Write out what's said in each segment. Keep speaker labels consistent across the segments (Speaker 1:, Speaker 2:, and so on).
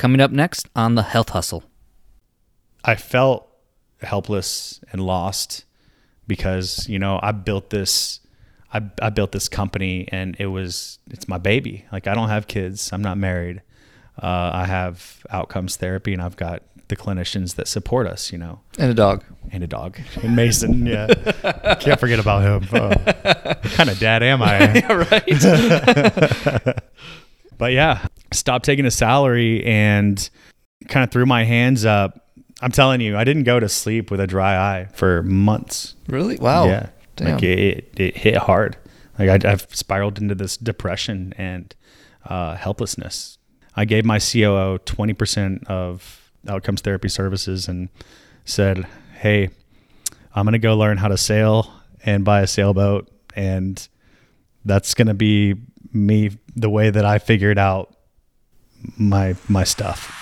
Speaker 1: Coming up next on the Health Hustle.
Speaker 2: I felt helpless and lost because you know I built this I, I built this company and it was it's my baby. Like I don't have kids. I'm not married. Uh, I have outcomes therapy and I've got the clinicians that support us you know.
Speaker 1: And a dog.
Speaker 2: and a dog. And Mason yeah. Can't forget about him. Oh, what kind of dad am I?
Speaker 1: Right.
Speaker 2: but yeah, stopped taking a salary and kind of threw my hands up. I'm telling you, I didn't go to sleep with a dry eye for months.
Speaker 1: really? Wow.
Speaker 2: Yeah,
Speaker 1: Damn.
Speaker 2: like it, it, it hit hard. Like I, I've spiraled into this depression and uh, helplessness. I gave my COO 20% of outcomes therapy services and said, "Hey, I'm gonna go learn how to sail and buy a sailboat, and that's gonna be me the way that I figured out my my stuff."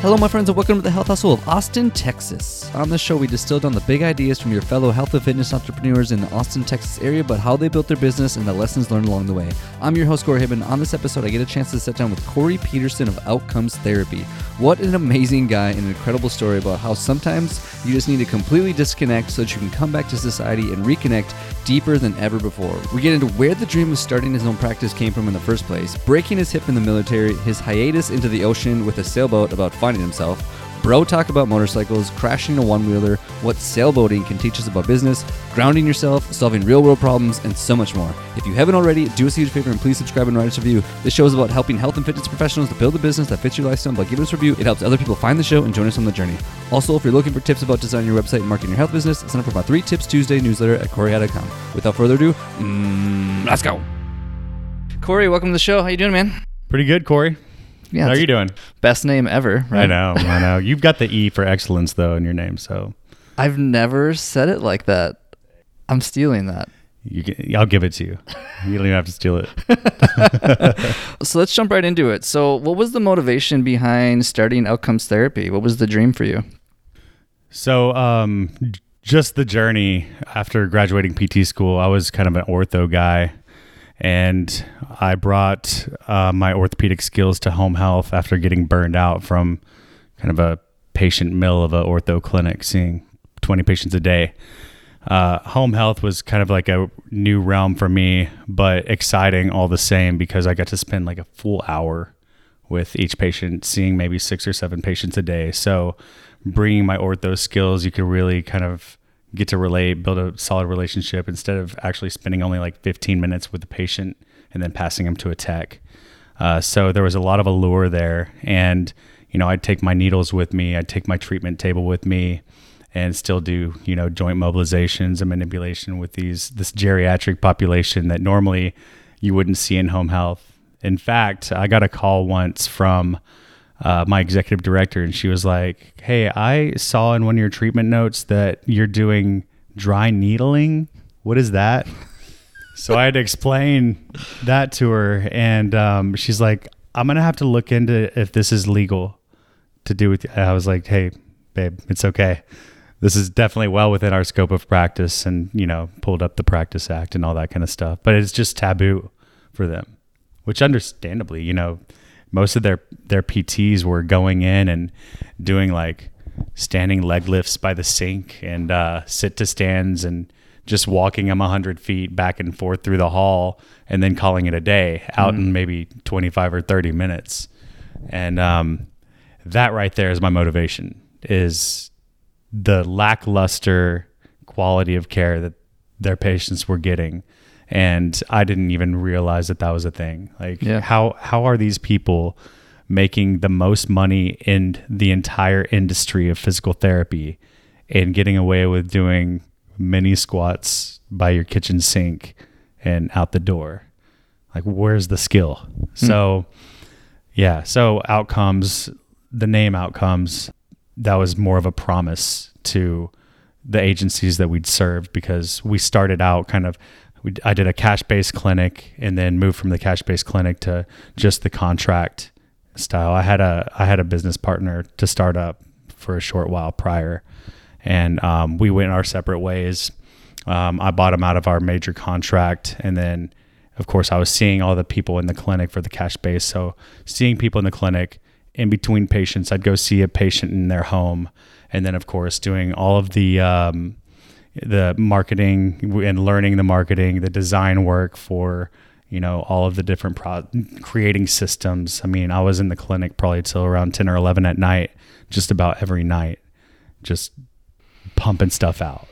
Speaker 1: Hello, my friends, and welcome to the Health Hustle of Austin, Texas. On this show, we distill down the big ideas from your fellow health and fitness entrepreneurs in the Austin, Texas area, but how they built their business and the lessons learned along the way. I'm your host, Corey Hibben. On this episode, I get a chance to sit down with Corey Peterson of Outcomes Therapy. What an amazing guy and an incredible story about how sometimes you just need to completely disconnect so that you can come back to society and reconnect deeper than ever before. We get into where the dream of starting his own practice came from in the first place, breaking his hip in the military, his hiatus into the ocean with a sailboat about finding himself, bro talk about motorcycles, crashing a one wheeler, what sailboating can teach us about business, grounding yourself, solving real world problems, and so much more. If you haven't already, do us a huge favor and please subscribe and write us a review. This show is about helping health and fitness professionals to build a business that fits your lifestyle. By giving us a review, it helps other people find the show and join us on the journey. Also, if you're looking for tips about designing your website and marketing your health business, sign up for my Three Tips Tuesday newsletter at Corey.com. Without further ado, mm, let's go. Corey, welcome to the show. How you doing, man?
Speaker 2: Pretty good, Corey.
Speaker 1: Yeah,
Speaker 2: How are you doing?
Speaker 1: best name ever. Right?
Speaker 2: I know, I know. You've got the E for excellence though in your name, so
Speaker 1: I've never said it like that. I'm stealing that.
Speaker 2: you can, I'll give it to you. You don't even have to steal it.
Speaker 1: So let's jump right into it. So, what was the motivation behind starting outcomes therapy? What was the dream for you?
Speaker 2: So, um, just the journey after graduating PT school, I was kind of an ortho guy, and I brought uh, my orthopedic skills to home health after getting burned out from kind of a patient mill of a ortho clinic, seeing 20 patients a day. Uh, home health was kind of like a new realm for me, but exciting all the same because I got to spend like a full hour with each patient, seeing maybe six or seven patients a day. So, bringing my ortho skills, you could really kind of get to relate, build a solid relationship instead of actually spending only like 15 minutes with the patient and then passing them to a tech. Uh, so, there was a lot of allure there. And, you know, I'd take my needles with me, I'd take my treatment table with me and still do you know joint mobilizations and manipulation with these this geriatric population that normally you wouldn't see in home health. In fact, I got a call once from uh, my executive director, and she was like, "Hey, I saw in one of your treatment notes that you're doing dry needling. What is that?" so I had to explain that to her, and um, she's like, "I'm gonna have to look into if this is legal to do with." I was like, "Hey, babe, it's okay." this is definitely well within our scope of practice and you know pulled up the practice act and all that kind of stuff but it's just taboo for them which understandably you know most of their their pts were going in and doing like standing leg lifts by the sink and uh, sit to stands and just walking them 100 feet back and forth through the hall and then calling it a day out in maybe 25 or 30 minutes. And um, that right there is my motivation is the lackluster quality of care that their patients were getting and I didn't even realize that that was a thing. Like
Speaker 1: Yeah.
Speaker 2: how how are these people making the most money in the entire industry of physical therapy and getting away with doing mini squats by your kitchen sink and out the door? Like where's the skill? Hmm. So yeah, so outcomes, the name outcomes, that was more of a promise to the agencies that we'd served because we started out kind of we, I did a cash based clinic and then moved from the cash based clinic to just the contract style. I had a I had a business partner to start up for a short while prior, and um, we went our separate ways. Um, I bought him out of our major contract, and then of course, I was seeing all the people in the clinic for the cash base. So seeing people in the clinic in between patients, I'd go see a patient in their home, and then of course doing all of the um, the marketing and learning the marketing, the design work for you know all of the different pro- creating systems. I mean, I was in the clinic probably till around ten or eleven at night, just about every night, just pumping stuff out.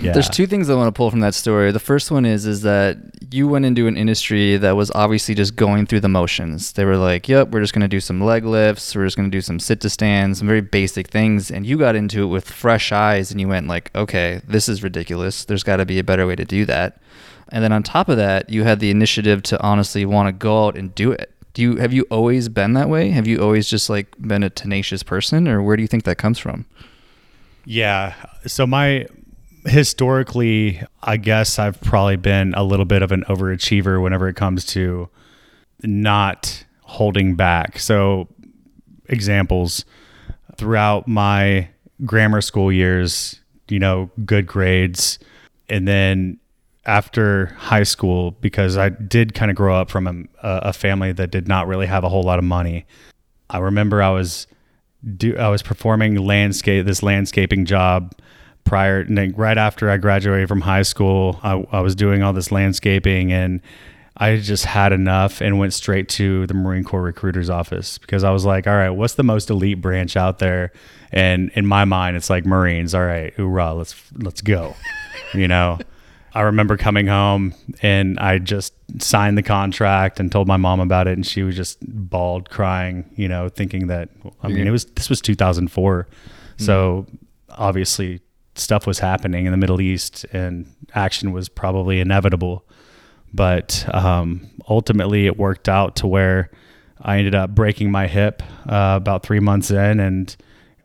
Speaker 1: Yeah. There's two things I want to pull from that story. The first one is is that you went into an industry that was obviously just going through the motions. They were like, "Yep, we're just going to do some leg lifts. We're just going to do some sit to stand, some very basic things." And you got into it with fresh eyes, and you went like, "Okay, this is ridiculous. There's got to be a better way to do that." And then on top of that, you had the initiative to honestly want to go out and do it. Do you have you always been that way? Have you always just like been a tenacious person, or where do you think that comes from?
Speaker 2: Yeah. So my historically, I guess I've probably been a little bit of an overachiever whenever it comes to not holding back. So, examples throughout my grammar school years, you know, good grades. And then after high school, because I did kind of grow up from a, a family that did not really have a whole lot of money, I remember I was do I was performing landscape this landscaping job prior right after I graduated from high school, I, I, was doing all this landscaping and I just had enough and went straight to the Marine Corps recruiter's office because I was like, all right, what's the most elite branch out there? And in my mind, it's like Marines. All right, hoorah, let's let's go. you know, I remember coming home and I just signed the contract and told my mom about it, and she was just bawled, crying. You know, thinking that I mean, it was this was 2004, mm-hmm. so obviously stuff was happening in the Middle East and action was probably inevitable. But um, ultimately, it worked out to where I ended up breaking my hip uh, about three months in and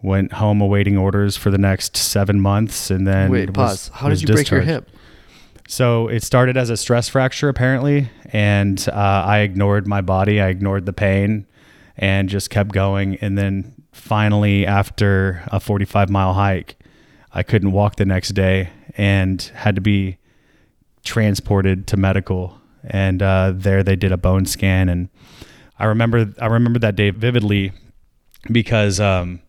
Speaker 2: went home awaiting orders for the next seven months. And then
Speaker 1: wait, pause. How did you discharged. break your hip?
Speaker 2: So it started as a stress fracture, apparently, and uh, I ignored my body. I ignored the pain and just kept going. And then finally, after a 45 mile hike, I couldn't walk the next day and had to be transported to medical. And uh, there they did a bone scan, and I remember I remember that day vividly because um,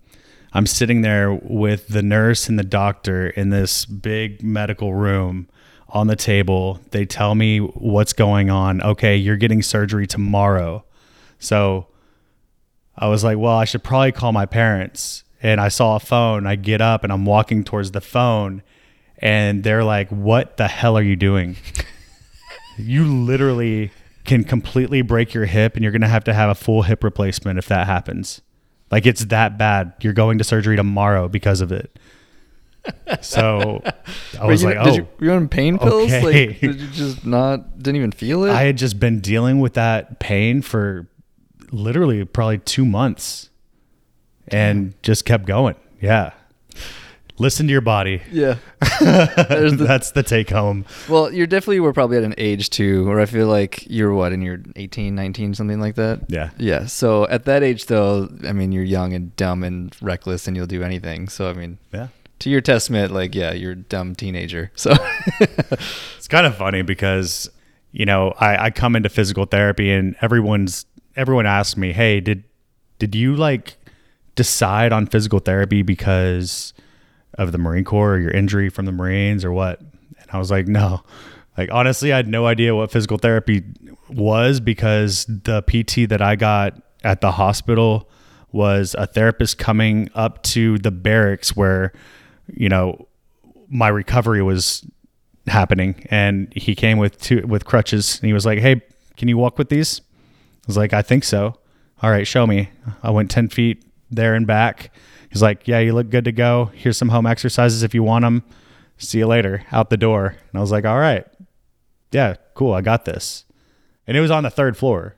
Speaker 2: I'm sitting there with the nurse and the doctor in this big medical room on the table. They tell me what's going on. Okay, you're getting surgery tomorrow. So I was like, well, I should probably call my parents and I saw a phone. I get up and I'm walking towards the phone, and they're like, "What the hell are you doing? you literally can completely break your hip, and you're gonna have to have a full hip replacement if that happens. Like it's that bad. You're going to surgery tomorrow because of it." So I was
Speaker 1: you,
Speaker 2: like, "Oh,
Speaker 1: you, were you on pain pills? Okay. Like, did you just not didn't even feel it?"
Speaker 2: I had just been dealing with that pain for literally probably two months and just kept going. Yeah. Listen to your body.
Speaker 1: Yeah.
Speaker 2: The, That's the take home.
Speaker 1: Well, you're definitely we're probably at an age too where I feel like you're what in your 18, 19, something like that.
Speaker 2: Yeah.
Speaker 1: Yeah. So at that age though, I mean, you're young and dumb and reckless and you'll do anything. So I mean,
Speaker 2: yeah.
Speaker 1: To your testament, like yeah, you're a dumb teenager. So
Speaker 2: it's kind of funny because you know I, I come into physical therapy and everyone's everyone asks me, hey, did did you like decide on physical therapy because of the Marine Corps or your injury from the Marines or what? And I was like, no. Like honestly, I had no idea what physical therapy was because the PT that I got at the hospital was a therapist coming up to the barracks where, you know, my recovery was happening and he came with two with crutches and he was like, "Hey, can you walk with these?" I was like, "I think so." All right, show me. I went 10 feet there and back. He's like, "Yeah, you look good to go. Here's some home exercises if you want them. See you later." Out the door. And I was like, "All right, yeah, cool. I got this." And it was on the third floor.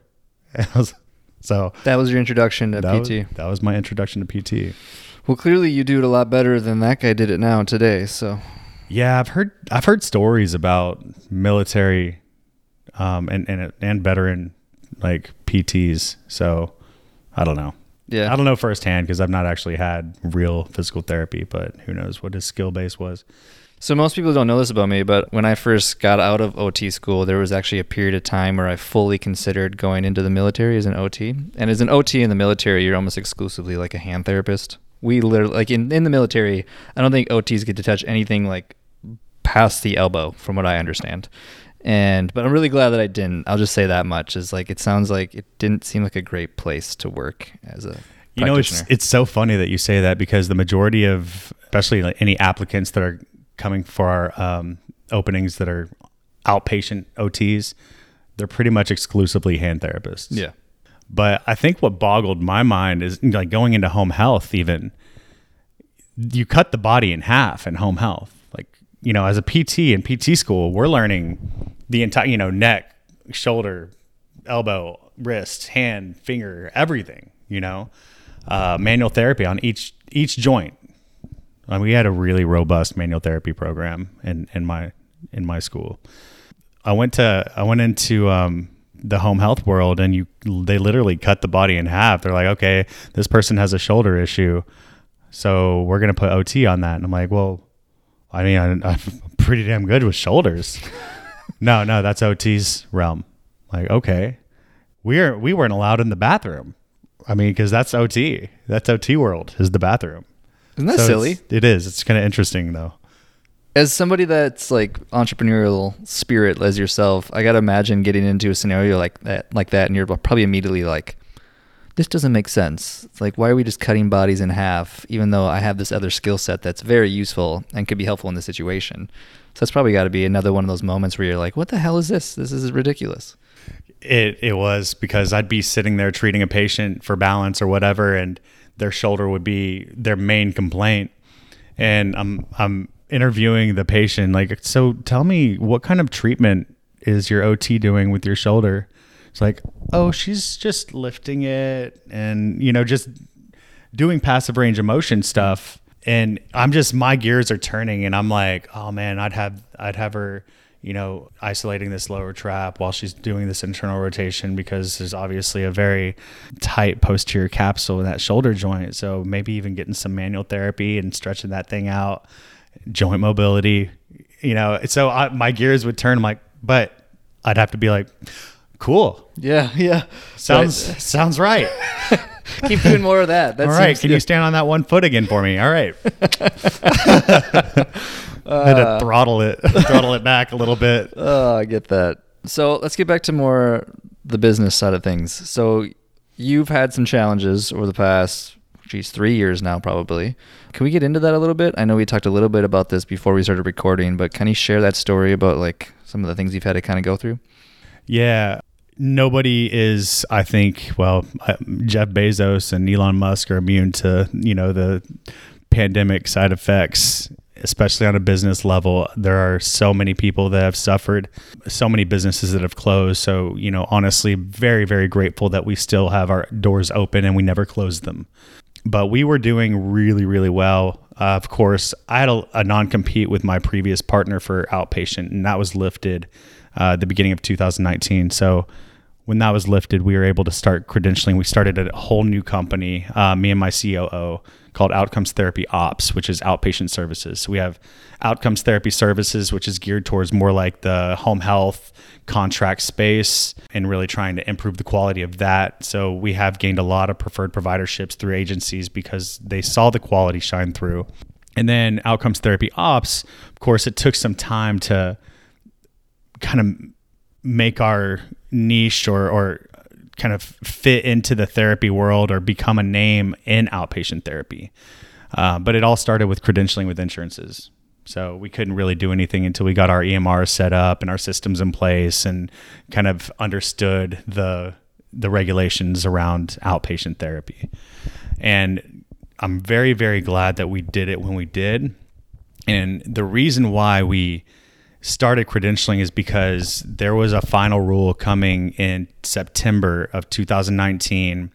Speaker 2: Was, so
Speaker 1: that was your introduction to
Speaker 2: that
Speaker 1: PT.
Speaker 2: Was, that was my introduction to PT.
Speaker 1: Well, clearly you do it a lot better than that guy did it now today. So
Speaker 2: yeah, I've heard I've heard stories about military um, and and and veteran like PTs. So I don't know.
Speaker 1: Yeah.
Speaker 2: I don't know firsthand because I've not actually had real physical therapy, but who knows what his skill base was.
Speaker 1: So most people don't know this about me, but when I first got out of OT school, there was actually a period of time where I fully considered going into the military as an OT. And as an OT in the military, you're almost exclusively like a hand therapist. We literally like in, in the military, I don't think OTs get to touch anything like past the elbow from what I understand. And but I'm really glad that I didn't. I'll just say that much is like it sounds like it didn't seem like a great place to work as a
Speaker 2: you know it's it's so funny that you say that because the majority of especially like any applicants that are coming for our um, openings that are outpatient OTs, they're pretty much exclusively hand therapists.
Speaker 1: Yeah.
Speaker 2: But I think what boggled my mind is like going into home health, even you cut the body in half in home health. You know, as a PT in PT school, we're learning the entire, you know, neck, shoulder, elbow, wrist, hand, finger, everything, you know, uh, manual therapy on each, each joint. Mean, we had a really robust manual therapy program in, in my, in my school. I went to, I went into, um, the home health world and you they literally cut the body in half. They're like, okay, this person has a shoulder issue, so we're gonna put OT on that. And I'm like, well, I mean, I, am pretty damn good with shoulders. no, no, that's OT's realm. Like, okay, we're we weren't allowed in the bathroom. I mean, because that's OT. That's OT world is the bathroom.
Speaker 1: Isn't that so silly?
Speaker 2: It is. It's kind of interesting though
Speaker 1: as somebody that's like entrepreneurial spirit as yourself, I gotta imagine getting into a scenario like that, like that, and you're probably immediately like, "This doesn't make sense. It's like, why are we just cutting bodies in half? Even though I have this other skill set that's very useful and could be helpful in this situation." So that's probably got to be another one of those moments where you're like, "What the hell is this? This is ridiculous."
Speaker 2: It it was because I'd be sitting there treating a patient for balance or whatever, and their shoulder would be their main complaint, and I'm I'm interviewing the patient, like, so tell me what kind of treatment is your OT doing with your shoulder? It's like, oh, she's just lifting it and, you know, just doing passive range of motion stuff. And I'm just, my gears are turning and I'm like, oh man, I'd have, I'd have her, you know, isolating this lower trap while she's doing this internal rotation because there's obviously a very tight posterior capsule in that shoulder joint. So maybe even getting some manual therapy and stretching that thing out joint mobility, you know. So I, my gears would turn. I'm like, but I'd have to be like, cool.
Speaker 1: Yeah, yeah.
Speaker 2: Sounds but, sounds right.
Speaker 1: Keep doing more of that.
Speaker 2: All right. Can good. you stand on that one foot again for me? All right. uh, had to throttle it, throttle it back a little bit.
Speaker 1: Oh, I get that. So let's get back to more the business side of things. So you've had some challenges over the past geez, three years now, probably. Can we get into that a little bit? I know we talked a little bit about this before we started recording, but can you share that story about like some of the things you've had to kind of go through?
Speaker 2: Yeah. Nobody is, I think, well, uh, Jeff Bezos and Elon Musk are immune to, you know, the pandemic side effects especially on a business level. There are so many people that have suffered, so many businesses that have closed. So, you know, honestly, very, very grateful that we still have our doors open and we never closed them but we were doing really, really well. Uh, of course, I had a, a non compete with my previous partner for outpatient, and that was lifted uh, the beginning of 2019. So when that was lifted, we were able to start credentialing. We started a whole new company, uh, me and my COO, called Outcomes Therapy Ops, which is outpatient services. So we have Outcomes Therapy Services, which is geared towards more like the home health contract space and really trying to improve the quality of that. So we have gained a lot of preferred providerships through agencies because they saw the quality shine through. And then Outcomes Therapy Ops, of course, it took some time to kind of make our niche or, or kind of fit into the therapy world or become a name in outpatient therapy. Uh, but it all started with credentialing with insurances. So we couldn't really do anything until we got our EMR set up and our systems in place and kind of understood the the regulations around outpatient therapy. And I'm very very glad that we did it when we did. And the reason why we started credentialing is because there was a final rule coming in September of 2019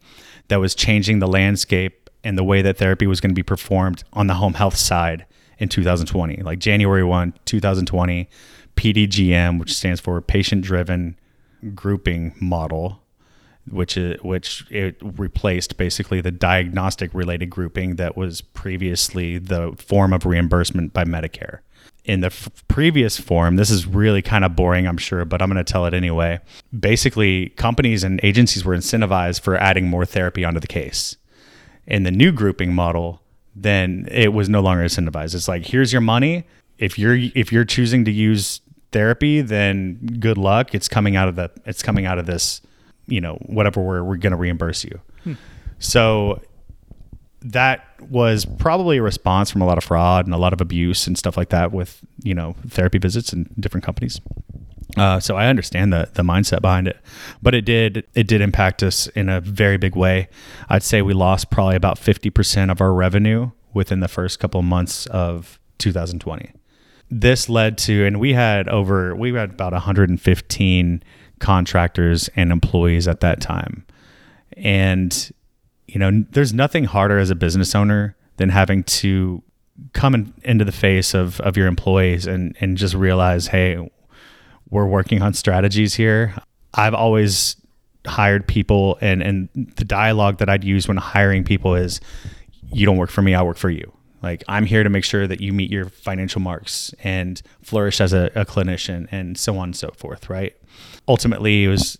Speaker 2: that was changing the landscape and the way that therapy was going to be performed on the home health side in 2020. Like January 1, 2020, PDGM, which stands for patient driven grouping model, which is, which it replaced basically the diagnostic related grouping that was previously the form of reimbursement by Medicare in the f- previous form, this is really kind of boring, I'm sure, but I'm going to tell it anyway. Basically, companies and agencies were incentivized for adding more therapy onto the case. In the new grouping model, then it was no longer incentivized. It's like, here's your money. If you're if you're choosing to use therapy, then good luck. It's coming out of the it's coming out of this, you know, whatever we're we're going to reimburse you. Hmm. So that was probably a response from a lot of fraud and a lot of abuse and stuff like that with you know therapy visits and different companies. Uh, so I understand the the mindset behind it, but it did it did impact us in a very big way. I'd say we lost probably about fifty percent of our revenue within the first couple of months of 2020. This led to, and we had over we had about 115 contractors and employees at that time, and you know, there's nothing harder as a business owner than having to come in, into the face of, of your employees and, and just realize, hey, we're working on strategies here. I've always hired people and, and the dialogue that I'd use when hiring people is you don't work for me, I work for you. Like I'm here to make sure that you meet your financial marks and flourish as a, a clinician and so on and so forth, right? Ultimately it was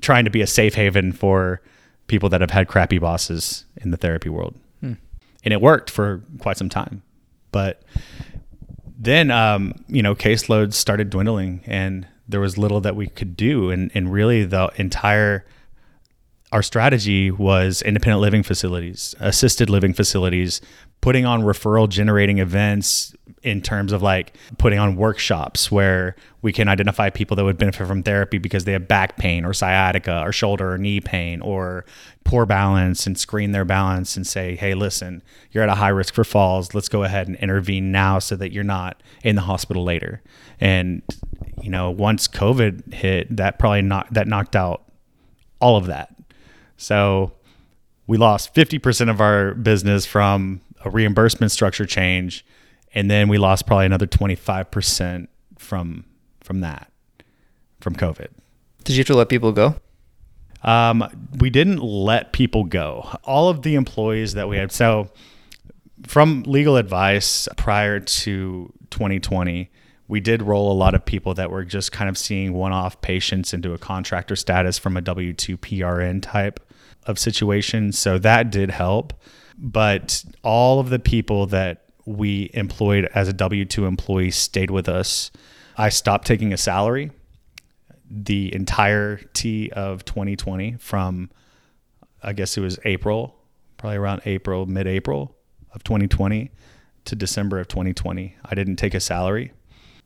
Speaker 2: trying to be a safe haven for people that have had crappy bosses in the therapy world. Hmm. And it worked for quite some time. But then, um, you know, caseloads started dwindling and there was little that we could do. And, and really, the entire our strategy was independent living facilities, assisted living facilities, putting on referral generating events in terms of like putting on workshops where we can identify people that would benefit from therapy because they have back pain or sciatica or shoulder or knee pain or poor balance and screen their balance and say, hey, listen, you're at a high risk for falls. Let's go ahead and intervene now so that you're not in the hospital later. And, you know, once COVID hit, that probably not that knocked out all of that. So we lost 50% of our business from a reimbursement structure change, and then we lost probably another 25% from from that, from COVID.
Speaker 1: Did you have to let people go?
Speaker 2: Um, we didn't let people go. All of the employees that we had, so from legal advice prior to 2020, we did roll a lot of people that were just kind of seeing one off patients into a contractor status from a W 2 PRN type of situation. So that did help but all of the people that we employed as a W 2 employee stayed with us. I stopped taking a salary the entirety of 2020 from, I guess it was April, probably around April, mid April of 2020 to December of 2020. I didn't take a salary.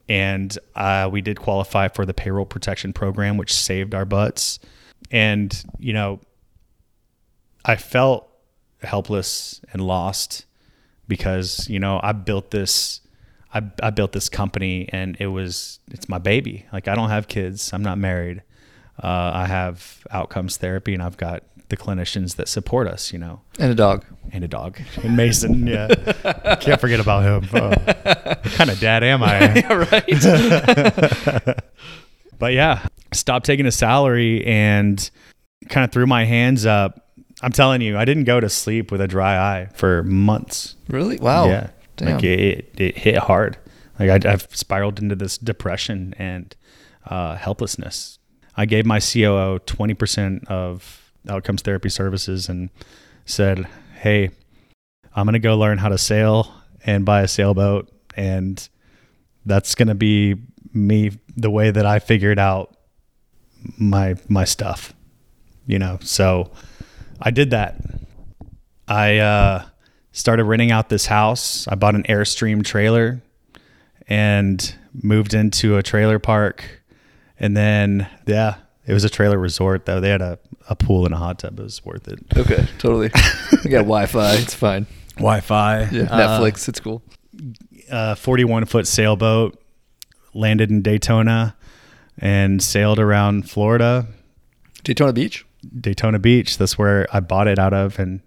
Speaker 2: And uh, we did qualify for the payroll protection program, which saved our butts. And, you know, I felt helpless and lost because you know I built this I, I built this company and it was it's my baby. Like I don't have kids. I'm not married. Uh, I have outcomes therapy and I've got the clinicians that support us you know.
Speaker 1: And a dog.
Speaker 2: And a dog. And Mason yeah. Can't forget about him. What kind of dad am I? Yeah, right. But yeah stopped taking a salary and kind of threw my hands up I'm telling you, I didn't go to sleep with a dry eye for months.
Speaker 1: Really? Wow.
Speaker 2: Yeah. Damn. Like it, it hit hard. Like I, have spiraled into this depression and uh, helplessness. I gave my COO 20% of outcomes therapy services and said, Hey, I'm going to go learn how to sail and buy a sailboat. And that's going to be me the way that I figured out my, my stuff, you know? So, I did that. I uh, started renting out this house. I bought an Airstream trailer and moved into a trailer park. And then, yeah, it was a trailer resort though. They had a, a pool and a hot tub. It was worth it.
Speaker 1: Okay, totally. we got Wi-Fi. It's fine.
Speaker 2: Wi-Fi.
Speaker 1: Yeah, uh, Netflix. It's cool.
Speaker 2: Uh, 41 foot sailboat landed in Daytona and sailed around Florida.
Speaker 1: Daytona Beach.
Speaker 2: Daytona Beach. That's where I bought it out of, and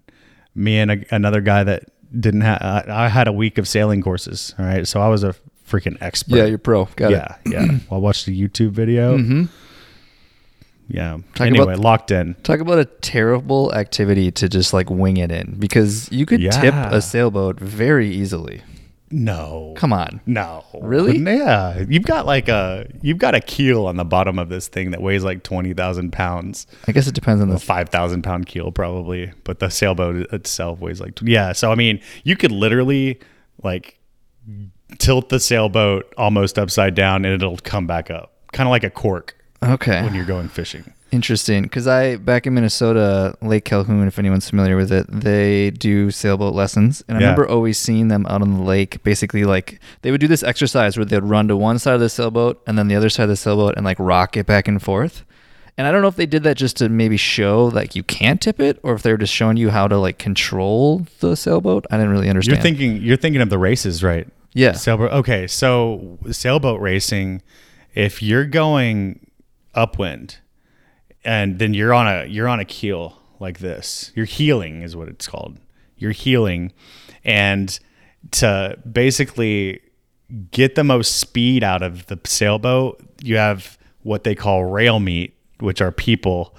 Speaker 2: me and a, another guy that didn't have. I, I had a week of sailing courses. All right, so I was a freaking expert.
Speaker 1: Yeah, you're pro. Got
Speaker 2: yeah, it. Yeah, yeah. I watched the YouTube video.
Speaker 1: Mm-hmm.
Speaker 2: Yeah. Talk anyway, about, locked in.
Speaker 1: Talk about a terrible activity to just like wing it in because you could yeah. tip a sailboat very easily.
Speaker 2: No.
Speaker 1: Come on.
Speaker 2: No.
Speaker 1: Really?
Speaker 2: Yeah. You've got like a you've got a keel on the bottom of this thing that weighs like twenty thousand pounds.
Speaker 1: I guess it depends on the.
Speaker 2: five thousand pound keel probably, but the sailboat itself weighs like yeah. So I mean, you could literally like tilt the sailboat almost upside down and it'll come back up, kind of like a cork
Speaker 1: Okay.
Speaker 2: when you're going fishing.
Speaker 1: Interesting, because I back in Minnesota, Lake Calhoun, if anyone's familiar with it, they do sailboat lessons, and I
Speaker 2: Yeah.
Speaker 1: remember always seeing them out on the lake. Basically, like they would do this exercise where they'd run to one side of the sailboat and then the other side of the sailboat and like rock it back and forth. And I don't know if they did that just to maybe show like you can't tip it, or if they're just showing you how to like control the sailboat. I didn't really understand.
Speaker 2: You're thinking you're thinking of the races, right?
Speaker 1: yeah,
Speaker 2: Sailboat. Okay, so sailboat racing, if you're going upwind, and then you're on a you're on a keel like this, you're heeling is what it's called. You're heeling, and to basically get the most speed out of the sailboat, you have what they call rail meat, which are people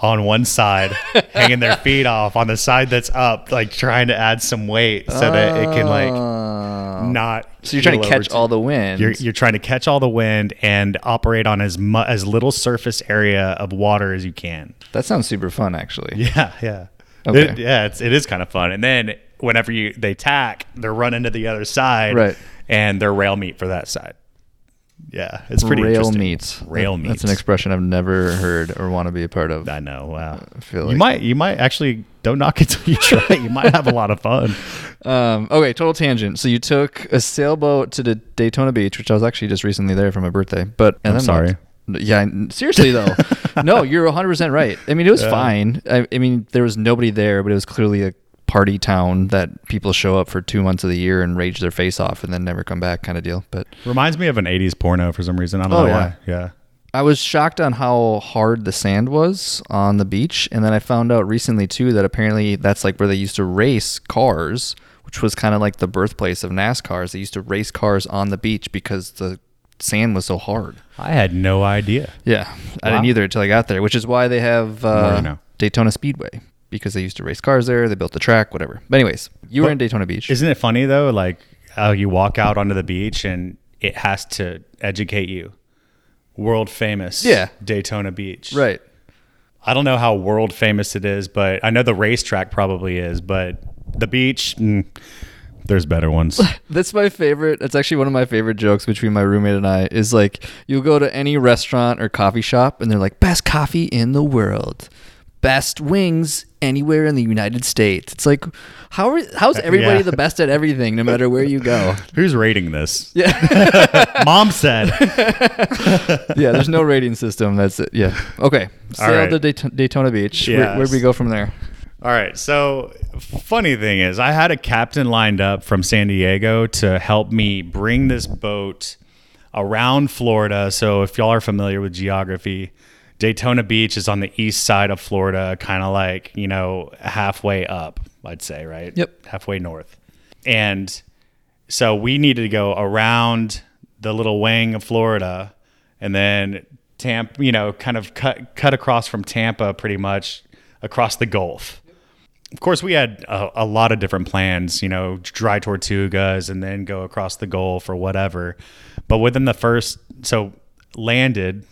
Speaker 2: on one side hanging their feet off on the side that's up, like trying to add some weight so that it can like
Speaker 1: Oh.
Speaker 2: not.
Speaker 1: So you're trying to catch all the wind.
Speaker 2: You're, you're trying to catch all the wind and operate on as mu- as little surface area of water as you can.
Speaker 1: that sounds super fun, actually.
Speaker 2: Yeah, yeah,
Speaker 1: Okay.
Speaker 2: It- yeah. It's it is kind of fun. And then whenever you they tack, they're running to the other side,
Speaker 1: Right.
Speaker 2: And they're rail meat for that side. Yeah, it's pretty
Speaker 1: rail meats.
Speaker 2: Rail
Speaker 1: That-
Speaker 2: meat.
Speaker 1: That's an expression I've never heard or want to be a part of.
Speaker 2: I know. Wow.
Speaker 1: I feel
Speaker 2: you might you might actually don't knock it till you try. it. You might have a lot of fun.
Speaker 1: Um, okay, total tangent. So you took a sailboat to the Daytona Beach, which I was actually just recently there for my birthday. But
Speaker 2: I'm sorry.
Speaker 1: what? Yeah, seriously though, no, you're 100 percent right. I mean, it was fine. I, I mean, there was nobody there, but it was clearly a party town that people show up for two months of the year and rage their face off and then never come back, kind of deal. But
Speaker 2: Reminds me of an '80s porno for some reason. I don't
Speaker 1: Oh,
Speaker 2: know
Speaker 1: yeah.
Speaker 2: why. Yeah.
Speaker 1: I was shocked on how hard the sand was on the beach, and then I found out recently too that apparently that's like where they used to race cars, which was kind of like the birthplace of NASCARs. They used to race cars on the beach because the sand was so hard.
Speaker 2: I had no idea.
Speaker 1: Yeah, I didn't either until I got there, which is why they have uh. Daytona Speedway because they used to race cars there. They built the track, whatever. But anyways, you were in Daytona Beach.
Speaker 2: Isn't it funny though? Like how you walk out onto the beach and it has to educate you. World famous,
Speaker 1: Yeah.
Speaker 2: Daytona Beach.
Speaker 1: right.
Speaker 2: I don't know how world famous it is, but I know the racetrack probably is. But the beach, mm, there's better ones.
Speaker 1: That's my favorite. That's actually one of my favorite jokes between my roommate and I. Is like you'll go to any restaurant or coffee shop and they're like best coffee in the world, best wings anywhere in the United States. It's like how are, how's uh, everybody
Speaker 2: Yeah.
Speaker 1: the best at everything no matter where you go?
Speaker 2: Who's rating this?
Speaker 1: Yeah,
Speaker 2: Mom said.
Speaker 1: yeah. There's no rating system. That's it. Yeah. Okay. Sail
Speaker 2: right.
Speaker 1: to Dayt- Daytona Beach. Where,
Speaker 2: Yes.
Speaker 1: where'd we go from there?
Speaker 2: All right. So, funny thing is, I had a captain lined up from San Diego to help me bring this boat around Florida. So, if y'all are familiar with geography, Daytona Beach is on the east side of Florida, kind of like, you know, halfway up, I'd say, right?
Speaker 1: Yep.
Speaker 2: Halfway north. And so we needed to go around the little wing of Florida and then Tampa, you know, kind of cut cut across from Tampa pretty much across the Gulf. Of course, we had a, a lot of different plans, you know, dry Tortugas and then go across the Gulf or whatever. But within the first, so landed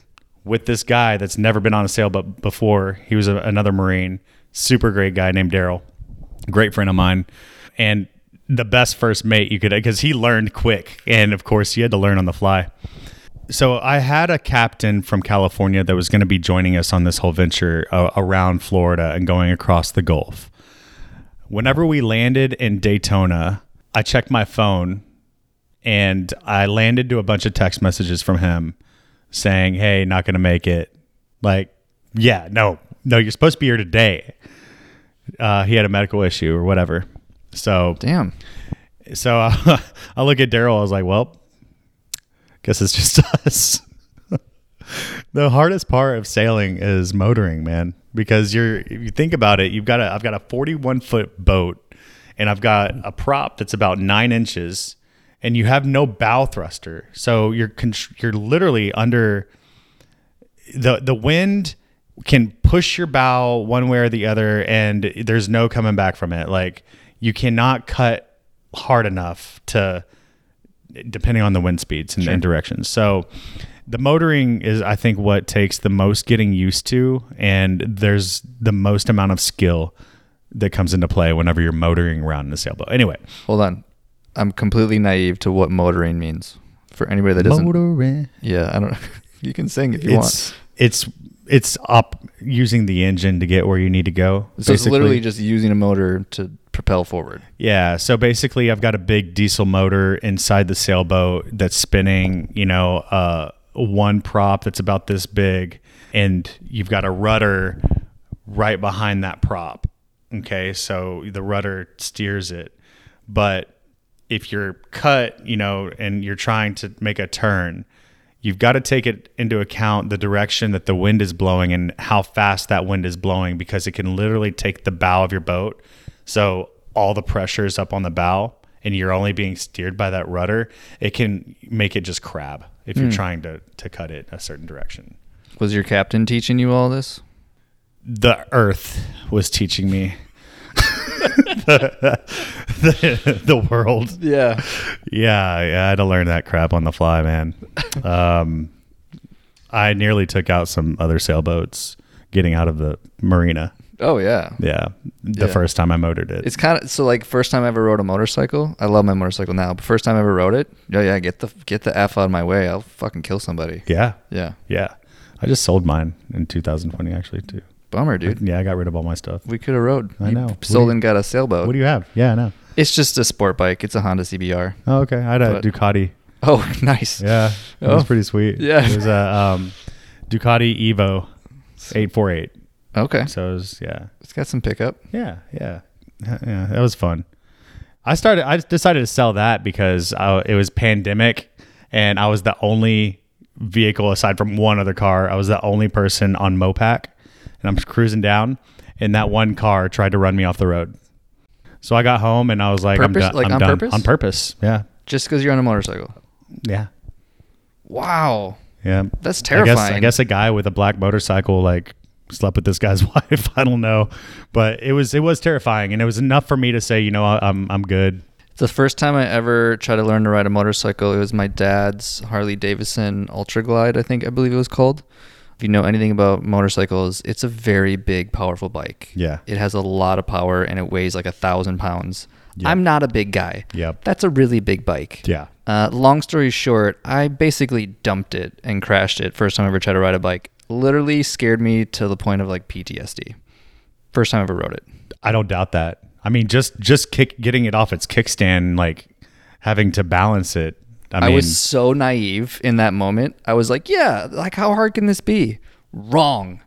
Speaker 2: with this guy that's never been on a sailboat before. He was a, another Marine, super great guy named Daryl, great friend of mine, and the best first mate you could because he learned quick, and of course he had to learn on the fly. So I had a captain from California that was going to be joining us on this whole venture uh, around Florida and going across the Gulf. Whenever we landed in Daytona, I checked my phone and I landed to a bunch of text messages from him saying, "Hey, not going to make it." Like, yeah, no, no, you're supposed to be here today. Uh, he had a medical issue or whatever. So,
Speaker 1: Damn.
Speaker 2: so uh, I look at Daryl. I was like, "Well, guess it's just us." the hardest part of sailing is motoring, man, because you're if you think about it, you've got a I've got a 41 foot boat, and I've got a prop that's about nine inches, and you have no bow thruster, so you're you're literally under the the wind can push your bow one way or the other and there's no coming back from it like you cannot cut hard enough to depending on the wind speeds and,
Speaker 1: Sure.
Speaker 2: and directions. So the motoring is I think what takes the most getting used to and there's the most amount of skill that comes into play whenever you're motoring around in a sailboat. Anyway,
Speaker 1: Hold on. I'm completely naive to what motoring means. For anybody that doesn't
Speaker 2: motoring.
Speaker 1: Yeah, I don't you can sing if you want.
Speaker 2: It's it's it's up using the engine to get where you need to go.
Speaker 1: So it's literally just using a motor to propel forward.
Speaker 2: Yeah. So basically, I've got a big diesel motor inside the sailboat that's spinning, you know, uh, one prop that's about this big, and you've got a rudder right behind that prop. Okay. So the rudder steers it. But if you're cut, you know, and you're trying to make a turn, you've got to take it into account the direction that the wind is blowing and how fast that wind is blowing because it can literally take the bow of your boat. So all the pressure is up on the bow and you're only being steered by that rudder. It can make it just crab if you're hmm. trying to, to cut it a certain direction.
Speaker 1: Was your captain teaching you all this?
Speaker 2: The earth was teaching me the, the, the world.
Speaker 1: Yeah.
Speaker 2: Yeah, yeah, I had to learn that crap on the fly, man. Um, I nearly took out some other sailboats getting out of the marina.
Speaker 1: Oh yeah.
Speaker 2: Yeah, the
Speaker 1: Yeah.
Speaker 2: first time I motored it.
Speaker 1: It's kind of so like first time I ever rode a motorcycle. I love my motorcycle now, but first time I ever rode it, yeah, yeah, get the get the f out of my way. I'll fucking kill somebody.
Speaker 2: yeah,
Speaker 1: Yeah,
Speaker 2: yeah. I just sold mine in 2020, actually, too.
Speaker 1: Bummer, dude.
Speaker 2: Yeah, I got rid of all my stuff.
Speaker 1: We could have rode.
Speaker 2: I know. What
Speaker 1: Sold and got a sailboat.
Speaker 2: What do you have? Yeah, I know.
Speaker 1: it's just a sport bike. It's a Honda CBR.
Speaker 2: Oh, okay. I had a
Speaker 1: But-
Speaker 2: Ducati.
Speaker 1: Oh, nice.
Speaker 2: Yeah, it
Speaker 1: Oh.
Speaker 2: was pretty sweet.
Speaker 1: Yeah.
Speaker 2: it was a um, Ducati Evo 848.
Speaker 1: Okay.
Speaker 2: So it was yeah.
Speaker 1: It's got some pickup.
Speaker 2: Yeah, yeah, yeah. That was fun. I started. I decided to sell that because I, it was pandemic, and I was the only vehicle aside from one other car. I was the only person on Mopac, and I'm cruising down, and that one car tried to run me off the road. So I got home and I was like,
Speaker 1: Purpose?
Speaker 2: I'm done.
Speaker 1: Like
Speaker 2: I'm
Speaker 1: on
Speaker 2: done.
Speaker 1: purpose?
Speaker 2: On purpose. Yeah,
Speaker 1: Just because you're on a motorcycle.
Speaker 2: yeah,
Speaker 1: Wow.
Speaker 2: yeah.
Speaker 1: That's
Speaker 2: I guess,
Speaker 1: terrifying.
Speaker 2: I guess a guy with a black motorcycle like slept with this guy's wife. I don't know, but it was it was terrifying, and it was enough for me to say, you know, I'm I'm good.
Speaker 1: The first time I ever tried to learn to ride a motorcycle. It was my dad's Harley Davidson Ultra Glide, I think I believe it was called. If you know anything about motorcycles, it's a very big, powerful bike.
Speaker 2: Yeah.
Speaker 1: It has a lot of power and it weighs like a thousand pounds.
Speaker 2: Yep.
Speaker 1: I'm not a big guy.
Speaker 2: Yep.
Speaker 1: That's a really big bike.
Speaker 2: Yeah.
Speaker 1: Uh, long story short, I basically dumped it and crashed it first time I ever tried to ride a bike. Literally scared me to the point of like PTSD. First time I ever rode it.
Speaker 2: I don't doubt that. I mean, just just kick getting it off its kickstand, like having to balance it. I,
Speaker 1: I, was so naive in that moment. I was like, yeah, like how hard can this be? Wrong.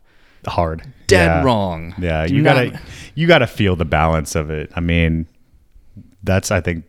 Speaker 2: hard,
Speaker 1: Dead
Speaker 2: Yeah.
Speaker 1: wrong.
Speaker 2: Yeah,
Speaker 1: Do
Speaker 2: you
Speaker 1: not-
Speaker 2: gotta you gotta feel the balance of it. I mean, that's I think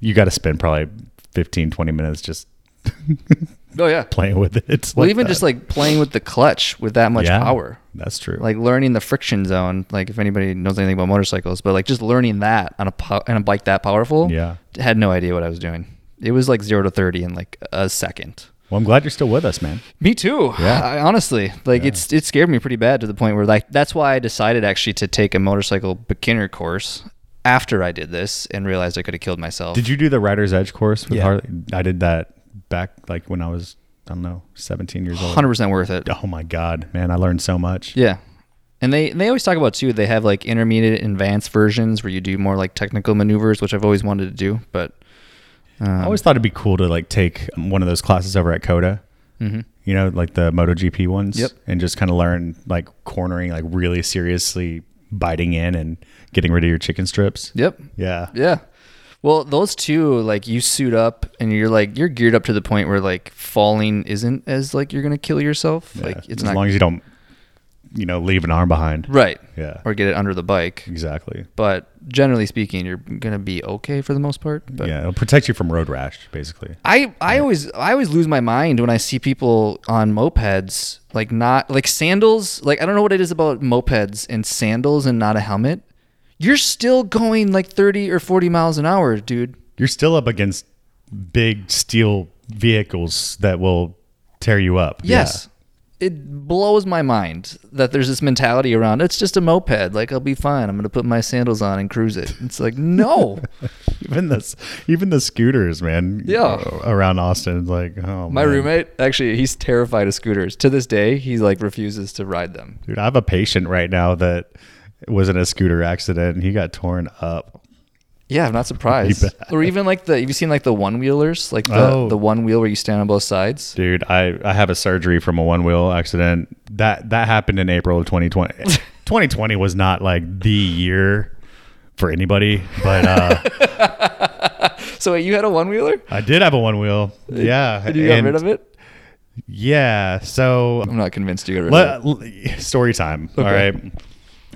Speaker 2: you got to spend probably 15, 20 minutes just
Speaker 1: Oh yeah.
Speaker 2: playing with it. It's
Speaker 1: Well,
Speaker 2: like
Speaker 1: even
Speaker 2: that.
Speaker 1: just like playing with the clutch with that much
Speaker 2: Yeah,
Speaker 1: power.
Speaker 2: That's true.
Speaker 1: Like learning the friction zone, like if anybody knows anything about motorcycles, but like just learning that on a po- on a bike that powerful,
Speaker 2: yeah.
Speaker 1: had no idea what I was doing. It was like zero to thirty in like a second.
Speaker 2: Well, I'm glad you're still with us, man.
Speaker 1: Me too.
Speaker 2: Yeah.
Speaker 1: I, honestly, like it's it scared me pretty bad to the point where like that's why I decided actually to take a motorcycle beginner course after I did this and realized I could have killed myself.
Speaker 2: Did you do the Rider's Edge course with
Speaker 1: Yeah.
Speaker 2: Harley? I did that back like when I was I don't know 17 years old.
Speaker 1: Hundred percent worth it.
Speaker 2: Oh my god, man! I learned so much.
Speaker 1: Yeah. And they, they always talk about too. They have like intermediate, and advanced versions where you do more like technical maneuvers, which I've always wanted to do. But um,
Speaker 2: I always thought it'd be cool to like take one of those classes over at COTA.
Speaker 1: mhm.
Speaker 2: you know, like the MotoGP ones.
Speaker 1: Yep.
Speaker 2: And just kind of learn like cornering, like really seriously biting in and getting rid of your chicken strips.
Speaker 1: Yep.
Speaker 2: Yeah.
Speaker 1: Yeah. Well, those two, like you suit up and you're like you're geared up to the point where like falling isn't as like you're gonna kill yourself.
Speaker 2: Yeah.
Speaker 1: Like it's
Speaker 2: as
Speaker 1: not
Speaker 2: long as you don't, you know, leave an arm behind.
Speaker 1: right
Speaker 2: Yeah.
Speaker 1: or get it under the bike.
Speaker 2: exactly.
Speaker 1: But generally speaking, you're gonna be okay for the most part. But
Speaker 2: yeah. It'll protect you from road rash, basically.
Speaker 1: I, I always I always lose my mind when I see people on mopeds like not like sandals like I don't know what it is about mopeds and sandals and not a helmet. You're still going like 30 or 40 miles an hour, dude.
Speaker 2: You're still up against big steel vehicles that will tear you up.
Speaker 1: Yes. It blows my mind that there's this mentality around it's just a moped. Like I'll be fine. I'm gonna put my sandals on and cruise it. It's like no.
Speaker 2: even the even the scooters, man.
Speaker 1: Yeah.
Speaker 2: Uh, around Austin, like oh.
Speaker 1: my
Speaker 2: man.
Speaker 1: roommate actually he's terrified of scooters. To this day, he like refuses to ride them.
Speaker 2: dude. I have a patient right now that was in a scooter accident and he got torn up.
Speaker 1: Yeah, I'm not surprised. or even like the have you seen like the one wheelers, like the
Speaker 2: Oh.
Speaker 1: the one wheel where you stand on both sides?
Speaker 2: Dude, I, I have a surgery from a one wheel accident. That that happened in April of 2020. 2020 was not like the year for anybody, but uh,
Speaker 1: So wait, you had a one wheeler
Speaker 2: I did have a one wheel. Yeah,
Speaker 1: and you got rid of it?
Speaker 2: Yeah, so
Speaker 1: I'm not convinced you got rid of it.
Speaker 2: story time. All
Speaker 1: Okay.
Speaker 2: right.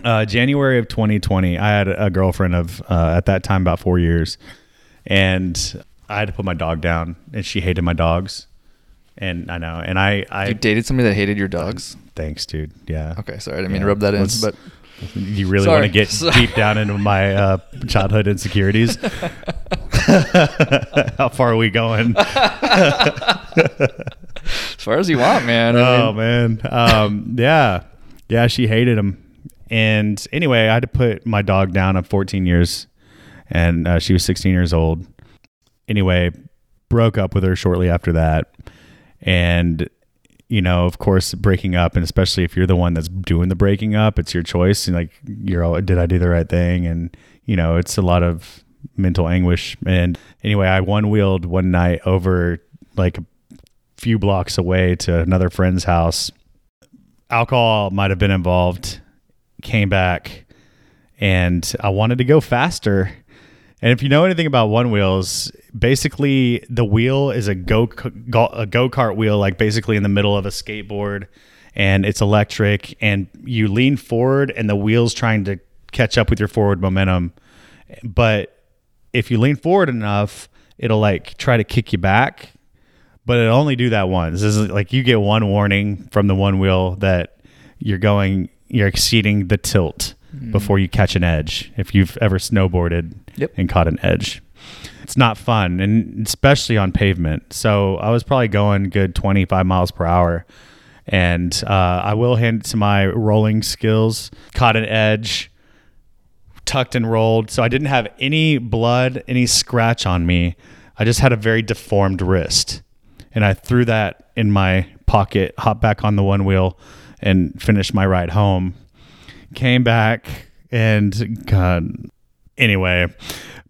Speaker 2: Uh, January of 2020, I had a girlfriend of uh, at that time about four years, and I had to put my dog down, and she hated my dogs, and I know, and I, I
Speaker 1: You dated somebody that hated your dogs?
Speaker 2: thanks, dude. Yeah.
Speaker 1: Okay, sorry, I didn't mean
Speaker 2: Yeah.
Speaker 1: to rub that in, but
Speaker 2: You really
Speaker 1: Sorry.
Speaker 2: want to get
Speaker 1: Sorry.
Speaker 2: deep down into my uh, childhood insecurities? How far are we going?
Speaker 1: as far as you want, man. I
Speaker 2: oh
Speaker 1: mean,
Speaker 2: man um yeah yeah she hated him and anyway i had to put my dog down at 14 years and uh, she was 16 years old. Anyway broke up with her shortly after that. And you know of course breaking up and especially if you're the one that's doing the breaking up it's your choice and like you're all did i do the right thing? And you know it's a lot of mental anguish. And anyway i one wheeled one night over like a few blocks away to another friend's house. Alcohol might have been involved came back and i wanted to go faster and if you know anything about one wheels, basically the wheel is a go a go kart wheel, like basically in the middle of a skateboard, and it's electric. And you lean forward, and the wheel's trying to catch up with your forward momentum. But if you lean forward enough, it'll like try to kick you back, but it'll only do that once. This is like you get one warning from the one wheel that you're going, you're exceeding the tilt before you catch an edge. If you've ever snowboarded
Speaker 1: Yep.
Speaker 2: and caught an edge, it's not fun, and especially on pavement. So I was probably going good 25 miles per hour. And uh, I will hand it to my rolling skills. Caught an edge, tucked and rolled. So I didn't have any blood, any scratch on me. I just had a very deformed wrist. And I threw that in my pocket, hopped back on the one wheel, and finished my ride home. Came back and God, anyway,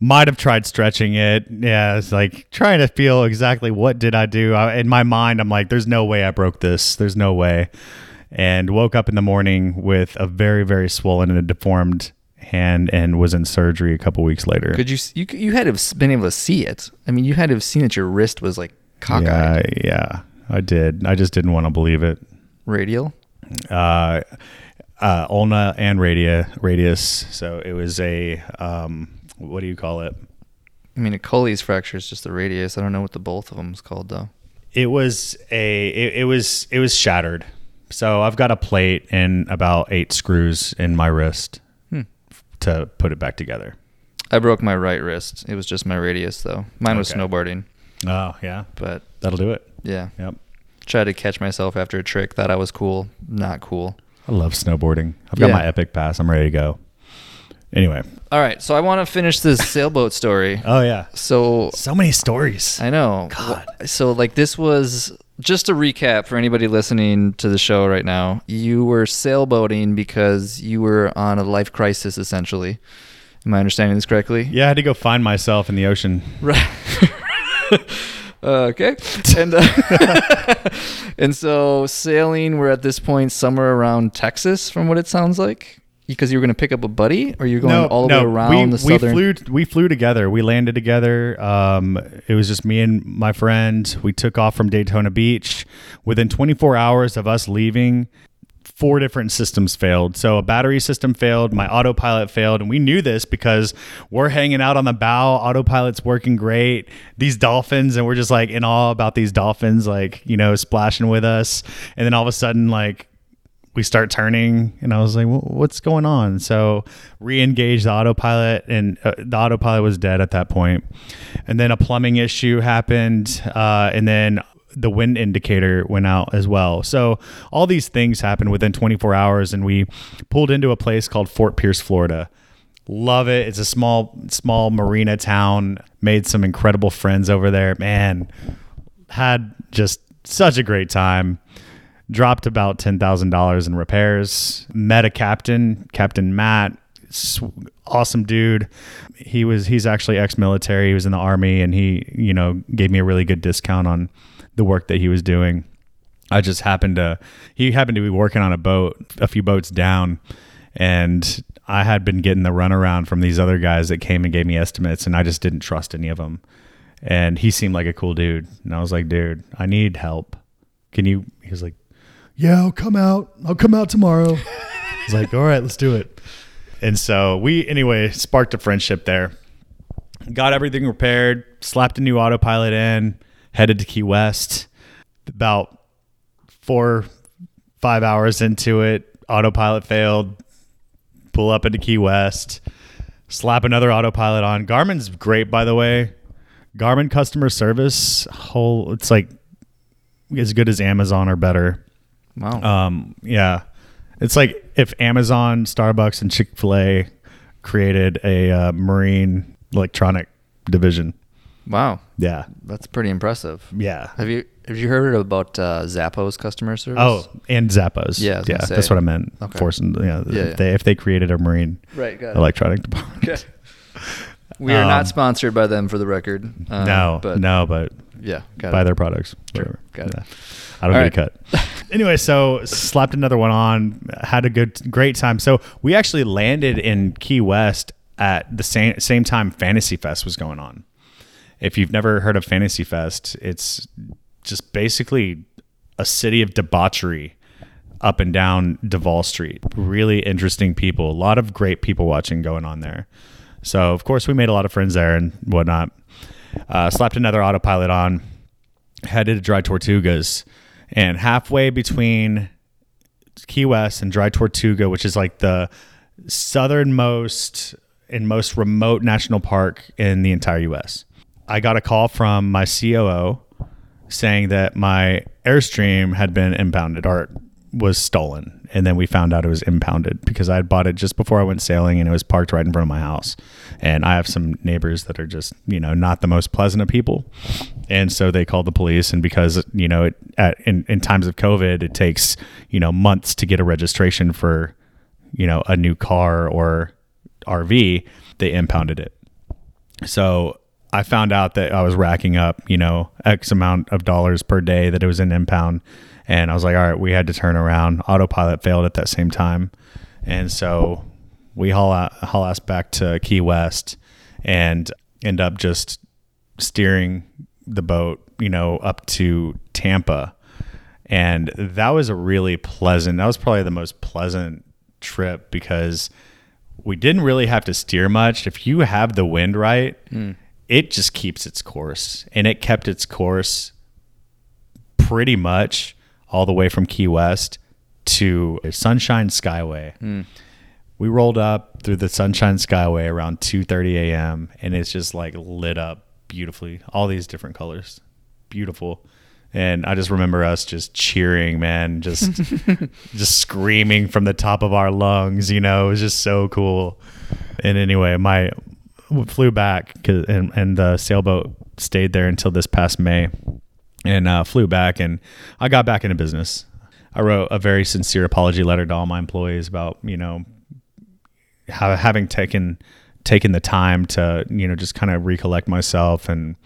Speaker 2: might have tried stretching it. Yeah, it's like trying to feel exactly what did I do. I, in my mind, I'm like, there's no way I broke this. There's no way. And woke up in the morning with a very, very swollen and deformed hand and was in surgery a couple weeks later.
Speaker 1: could you, you you had to have been able to see it? I mean, you had to have seen that your wrist was like cockeyed.
Speaker 2: yeah, yeah, I did. I just didn't want to believe it.
Speaker 1: Radial.
Speaker 2: Uh, uh, ulna and radia, radius. So it was a um, what do you call it?
Speaker 1: I mean, a Colles fracture is just the radius. I don't know what the both of them is called though.
Speaker 2: It was a it, it was it was shattered. So I've got a plate and about eight screws in my wrist
Speaker 1: Hmm.
Speaker 2: to put it back together.
Speaker 1: I broke my right wrist. It was just my radius though. Mine was
Speaker 2: Okay.
Speaker 1: snowboarding,
Speaker 2: Oh yeah,
Speaker 1: but
Speaker 2: that'll do it.
Speaker 1: yeah.
Speaker 2: Yep.
Speaker 1: Tried to catch myself after a trick. Thought I was cool. Not cool.
Speaker 2: I love snowboarding. I've got
Speaker 1: Yeah.
Speaker 2: my epic pass. I'm ready to go. Anyway.
Speaker 1: All right, so I want to finish this sailboat story.
Speaker 2: Oh yeah.
Speaker 1: So
Speaker 2: So many stories.
Speaker 1: I know.
Speaker 2: God.
Speaker 1: So like this was just a recap for anybody listening to the show right now. You were sailboating because you were on a life crisis essentially. Am I understanding this correctly?
Speaker 2: Yeah, I had to go find myself in the ocean.
Speaker 1: Right. Uh, okay. And uh, and so sailing, we're at this point somewhere around Texas, from what it sounds like, because you were going to pick up a buddy, or you're going all the way around
Speaker 2: we,
Speaker 1: the southern.
Speaker 2: We flew, we flew together. We landed together. Um, it was just me and my friend. We took off from Daytona Beach. Within 24 hours of us leaving, four different systems failed. So a battery system failed, my autopilot failed, and we knew this because we're hanging out on the bow. Autopilot's working great. These dolphins, and we're just like in awe about these dolphins, like you know, splashing with us. And then all of a sudden, like we start turning and i was like "Wh- what's going on so re-engage the autopilot and uh, the autopilot was dead at that point and then a plumbing issue happened uh, and then the wind indicator went out as well. So all these things happened within 24 hours, and we pulled into a place called Fort Pierce, Florida. Love it. It's a small small marina town. Made some incredible friends over there. Man, had just such a great time. Dropped about ten thousand dollars in repairs. Met a captain, Captain Matt. Awesome dude. He was he's actually ex-military. He was in the army, and he you know gave me a really good discount on the work that he was doing. I just happened to he happened to be working on a boat a few boats down and I had been getting the runaround from these other guys that came and gave me estimates and I just didn't trust any of them. And he seemed like a cool dude. And I was like, dude, I need help. Can you he was like, Yeah, I'll come out. I'll come out tomorrow. I was like, All right, let's do it. And so we anyway sparked a friendship there. Got everything repaired, slapped a new autopilot in, headed to Key West. About four, five hours into it, autopilot failed. Pull up into Key West, slap another autopilot on. Garmin's great, by the way. Garmin customer service, whole it's like as good as Amazon or better.
Speaker 1: Wow.
Speaker 2: Um, yeah, it's like if Amazon, Starbucks, and Chick Fil A created a uh, marine electronic division.
Speaker 1: Wow.
Speaker 2: Yeah,
Speaker 1: That's pretty impressive.
Speaker 2: yeah.
Speaker 1: Have you have you heard about uh, Zappos customer service?
Speaker 2: Oh, and Zappos.
Speaker 1: Yeah,
Speaker 2: yeah,
Speaker 1: say.
Speaker 2: that's what I meant.
Speaker 1: Okay.
Speaker 2: Forcing, yeah,
Speaker 1: Yeah,
Speaker 2: if
Speaker 1: yeah.
Speaker 2: they if they created a marine
Speaker 1: right.
Speaker 2: Electronic department.
Speaker 1: We are
Speaker 2: Um,
Speaker 1: not sponsored by them for the record. Uh,
Speaker 2: no,
Speaker 1: but
Speaker 2: no, but
Speaker 1: Yeah.
Speaker 2: Buy
Speaker 1: it.
Speaker 2: their products.
Speaker 1: Sure, got it.
Speaker 2: I don't
Speaker 1: All
Speaker 2: get a cut. anyway, so slapped another one on, had a good, great time. So we actually landed in Key West at the same same time Fantasy Fest was going on. If you've never heard of Fantasy Fest, it's just basically a city of debauchery up and down Duval Street. Really interesting people, a lot of great people watching going on there. So of course we made a lot of friends there and whatnot. Uh, slapped another autopilot on, headed to Dry Tortugas, and halfway between Key West and Dry Tortuga, which is like the southernmost and most remote national park in the entire U.S. I got a call from my COO saying that my Airstream had been impounded or was stolen. And then we found out it was impounded because I had bought it just before I went sailing and it was parked right in front of my house. And I have some neighbors that are just, you know, not the most pleasant of people. And so they called the police. And because, you know, it, at, in, in times of COVID, it takes, you know, months to get a registration for, you know, a new car or RV, they impounded it. So I found out that I was racking up, you know, X amount of dollars per day that it was in impound. And I was like, all right, we had to turn around. Autopilot failed at that same time. And so we haul, out, haul ass back to Key West and end up just steering the boat, you know, up to Tampa. And that was a really pleasant, that was probably the most pleasant trip because we didn't really have to steer much. If you have the wind right, mm. It just keeps its course. And it kept its course pretty much all the way from Key West to Sunshine Skyway. Hmm. We rolled up through the Sunshine Skyway around 2:30 a.m. and it's just like lit up beautifully. All these different colors. Beautiful. And I just remember us just cheering, man, just just screaming from the top of our lungs, you know, it was just so cool. And anyway, my flew back and and the sailboat stayed there until this past May and uh, flew back and I got back into business. I wrote a very sincere apology letter to all my employees about, you know, ha- having taken taken the time to, you know, just kind of recollect myself and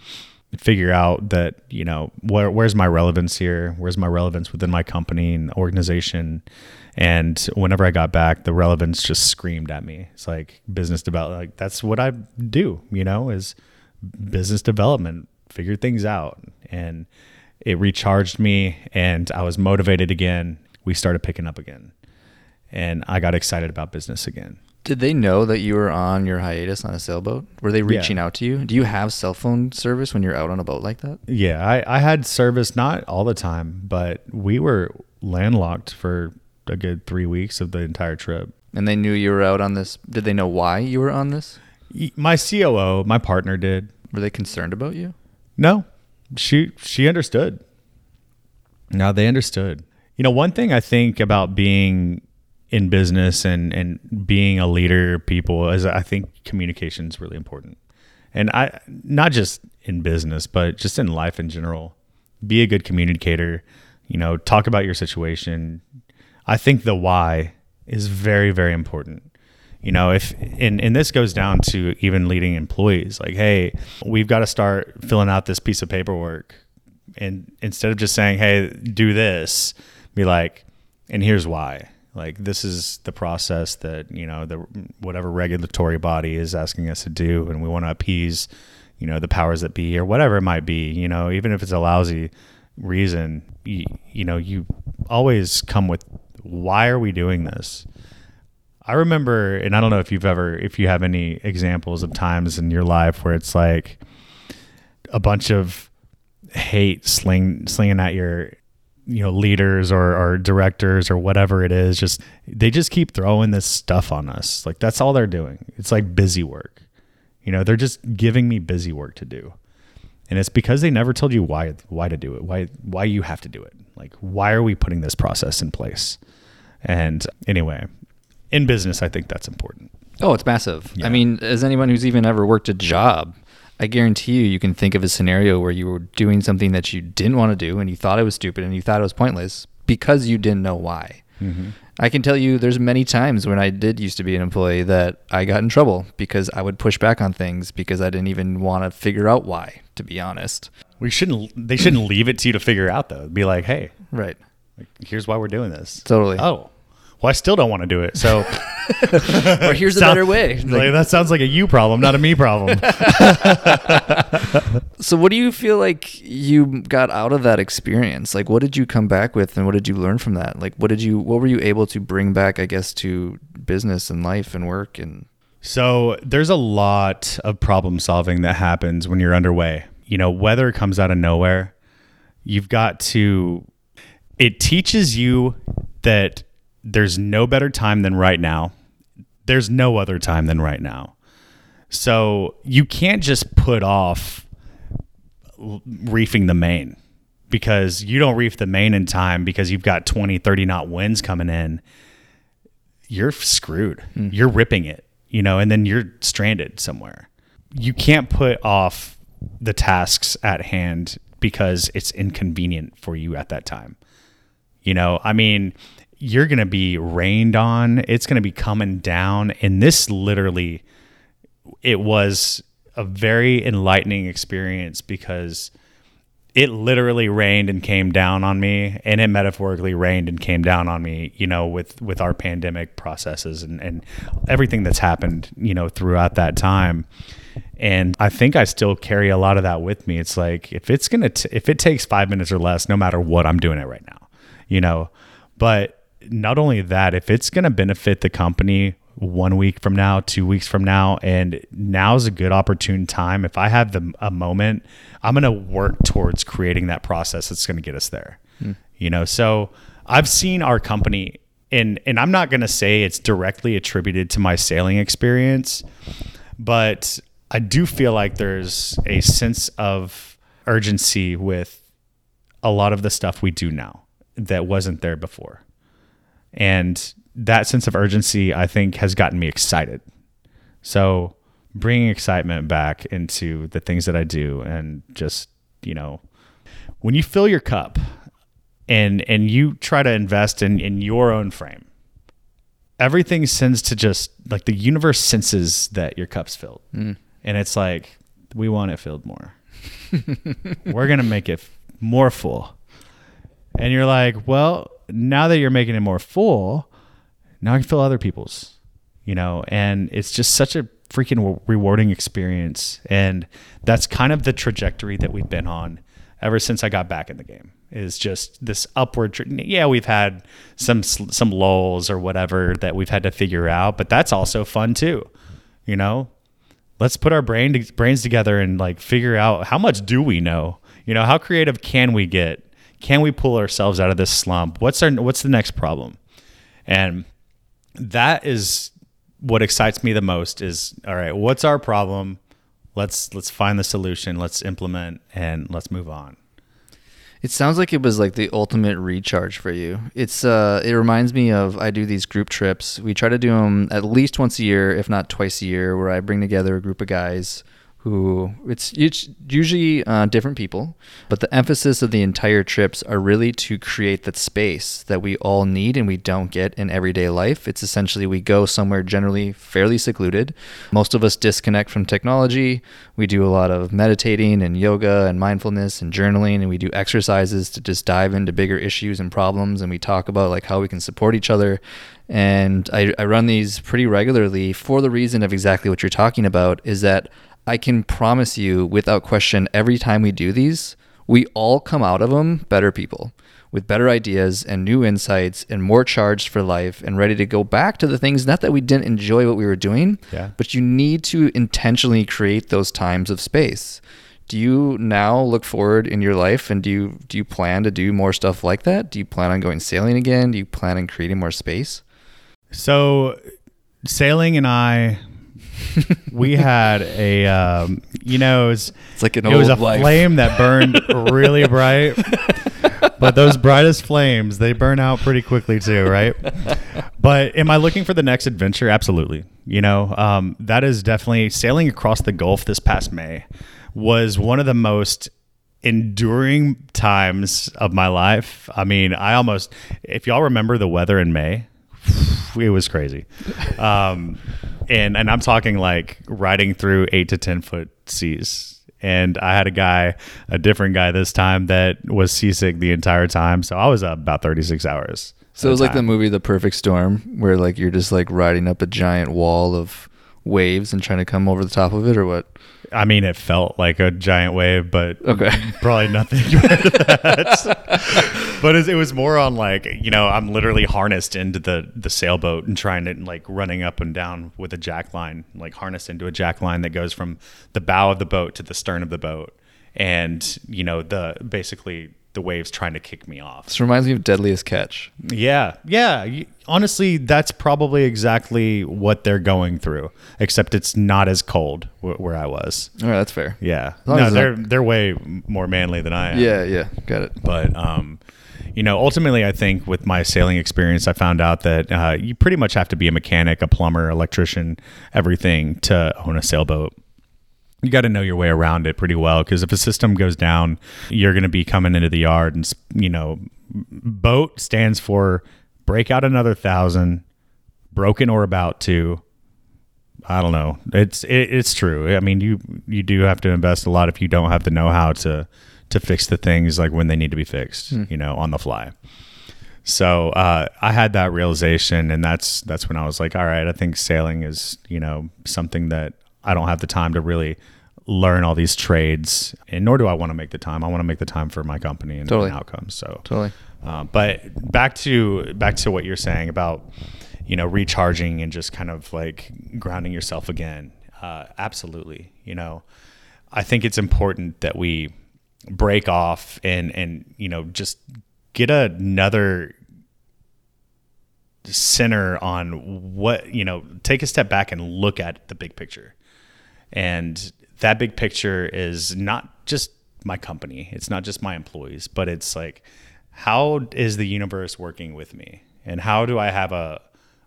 Speaker 2: figure out that, you know, where where's my relevance here? Where's my relevance within my company and organization? And whenever I got back, the relevance just screamed at me. It's like business development. Like that's what I do, you know, is business development, figure things out. And it recharged me and I was motivated again. We started picking up again. And I got excited about business again.
Speaker 1: Did they know that you were on your hiatus on a sailboat? Were they reaching out to you? Do you have cell phone service when you're out on a boat like that?
Speaker 2: Yeah, I, I had service not all the time, but we were landlocked for a good three weeks of the entire trip.
Speaker 1: And they knew you were out on this. Did they know why you were on this?
Speaker 2: My COO, my partner did.
Speaker 1: Were they concerned about you?
Speaker 2: No, she she understood. Now they understood. You know, one thing I think about being in business and and being a leader people is I think communication is really important. And I not just in business, but just in life in general. Be a good communicator, you know, talk about your situation. I think the why is very very important. You know, if and and this goes down to even leading employees like, "Hey, we've got to start filling out this piece of paperwork." And instead of just saying, "Hey, do this," be like, "And here's why." Like this is the process that you know the whatever regulatory body is asking us to do and we want to appease you know the powers that be or whatever it might be you know even if it's a lousy reason you, you know you always come with why are we doing this? I remember and i don't know if you've ever if you have any examples of times in your life where it's like a bunch of hate sling slinging at your you know leaders or, or directors or whatever it is just they just keep throwing this stuff on us. Like that's all they're doing. It's like busy work. You know they're just giving me busy work to do. And it's because they never told you why why to do it why why you have to do it. Like why are we putting this process in place? And anyway in business i think that's important.
Speaker 1: Oh, it's massive.
Speaker 2: Yeah.
Speaker 1: I mean, as anyone who's even ever worked a job, I guarantee you, you can think of a scenario where you were doing something that you didn't want to do and you thought it was stupid and you thought it was pointless because you didn't know why. Mm-hmm. I can tell you there's many times when I did used to be an employee that I got in trouble because I would push back on things because I didn't even want to figure out why, to be honest.
Speaker 2: we shouldn't they shouldn't leave it to you to figure out though be like hey
Speaker 1: Right.
Speaker 2: like, here's why we're doing this
Speaker 1: Totally.
Speaker 2: oh well i still don't want to do it so
Speaker 1: or here's a
Speaker 2: Sound-
Speaker 1: better way.
Speaker 2: like,
Speaker 1: Like,
Speaker 2: that sounds like a you problem not a me problem
Speaker 1: so what do you feel like you got out of that experience? Like what did you come back with and what did you learn from that? Like what did you what were you able to bring back I guess to business and life and work and
Speaker 2: So there's a lot of problem solving that happens when you're underway. You know, weather comes out of nowhere. You've got to, it teaches you that there's no better time than right now. There's no other time than right now. So you can't just put off reefing the main because you don't reef the main in time because you've got 20, 30 knot winds coming in you're screwed. Hmm. You're ripping it, you know, and then you're stranded somewhere. You can't put off the tasks at hand because it's inconvenient for you at that time. You know, I mean, you're going to be rained on, it's going to be coming down. And this literally, it was a very enlightening experience because it literally rained and came down on me and it metaphorically rained and came down on me you know with with our pandemic processes and and everything that's happened you know throughout that time. And i think i still carry a lot of that with me. It's like if it's gonna t- if it takes five minutes or less no matter what i'm doing it right now you know? But not only that if it's gonna benefit the company one week from now, two weeks from now, and now's a good opportune time. If I have the a moment, I'm gonna work towards creating that process that's gonna get us there. Hmm. You know, so I've seen our company, and and I'm not gonna say it's directly attributed to my sailing experience, but I do feel like there's a sense of urgency with a lot of the stuff we do now that wasn't there before. And that sense of urgency, I think, has gotten me excited. So bringing excitement back into the things that I do and just, you know, when you fill your cup and and you try to invest in in your own frame, everything sends to just like the universe senses that your cup's filled. Mm. And it's like, we want it filled more. We're going to make it more full. And you're like, well, now that you're making it more full, now I can fill other people's, you know, and it's just such a freaking rewarding experience. And that's kind of the trajectory that we've been on ever since I got back in the game is just this upward. Tra- yeah, we've had some, some lulls or whatever that we've had to figure out, but that's also fun too, you know, let's put our brain brains together and like figure out how much do we know you know how creative can we get can we pull ourselves out of this slump? What's our what's the next problem? And that is what excites me the most is all right what's our problem? Let's let's find the solution. Let's implement and let's move on.
Speaker 1: It sounds like it was like the ultimate recharge for you. It's uh, it reminds me of I do these group trips. We try to do them at least once a year, if not twice a year, where I bring together a group of guys who it's, usually uh, different people, but the emphasis of the entire trips are really to create that space that we all need and we don't get in everyday life. It's essentially we go somewhere generally fairly secluded. Most of us disconnect from technology. We do a lot of meditating and yoga and mindfulness and journaling, and we do exercises to just dive into bigger issues and problems. And we talk about like how we can support each other and I, I, run these pretty regularly for the reason of exactly what you're talking about is that I can promise you without question, every time we do these, we all come out of them better people with better ideas and new insights and more charged for life and ready to go back to the things not that we didn't enjoy what we were doing
Speaker 2: yeah.
Speaker 1: but you need to intentionally create those times of space. Do you now look forward in your life and do you do you plan to do more stuff like that? Do you plan on going sailing again? Do you plan on creating more space?
Speaker 2: So sailing and i we had a, um, you know, it was,
Speaker 1: it's like an
Speaker 2: it was a
Speaker 1: life.
Speaker 2: flame that burned really bright. But those brightest flames, they burn out pretty quickly too, right? But am I looking for the next adventure? Absolutely. You know, um, that is definitely sailing across the Gulf this past May was one of the most enduring times of my life. I mean, I almost, if y'all remember the weather in May, it was crazy. Um, and and I'm talking like riding through eight to ten foot seas. And I had a guy, a different guy this time that was seasick the entire time. So I was up about 36 hours.
Speaker 1: So it was like the movie The Perfect Storm, where like you're just like riding up a giant wall of waves and trying to come over the top of it, or what?
Speaker 2: I mean, it felt like a giant wave, but
Speaker 1: okay,
Speaker 2: probably nothing but it, was more on like you know I'm literally harnessed into the the sailboat and trying to like running up and down with a jack line, like harnessed into a jack line that goes from the bow of the boat to the stern of the boat, and you know the basically the waves trying to kick me off.
Speaker 1: This reminds me of Deadliest Catch.
Speaker 2: Yeah, yeah. Honestly, that's probably exactly what they're going through, except it's not as cold where I was.
Speaker 1: All right, that's fair.
Speaker 2: Yeah, no, they're not... they're way more manly than I am.
Speaker 1: Yeah, yeah, got it.
Speaker 2: But um, you know, ultimately, I think with my sailing experience, I found out that uh, you pretty much have to be a mechanic, a plumber, electrician, everything to own a sailboat you got to know your way around it pretty well because if a system goes down, you're going to be coming into the yard and you know, boat stands for break out another thousand, broken or about to. I don't know. It's it, it's true. I mean, you you do have to invest a lot if you don't have the know how to to fix the things like when they need to be fixed. Hmm. You know, on the fly. So uh, I had that realization, and that's that's when I was like, all right, I think sailing is you know something that I don't have the time to really learn all these trades, and nor do I want to make the time. I want to make the time for my company and,
Speaker 1: totally.
Speaker 2: and outcomes. So
Speaker 1: totally.
Speaker 2: Uh, but back to back to what you're saying about you know recharging and just kind of like grounding yourself again. Uh, absolutely. You know, I think it's important that we break off and and you know just get another center on what you know take a step back and look at the big picture and that big picture is not just my company, it's not just my employees, but it's like, how is the universe working with me? And how do I have a,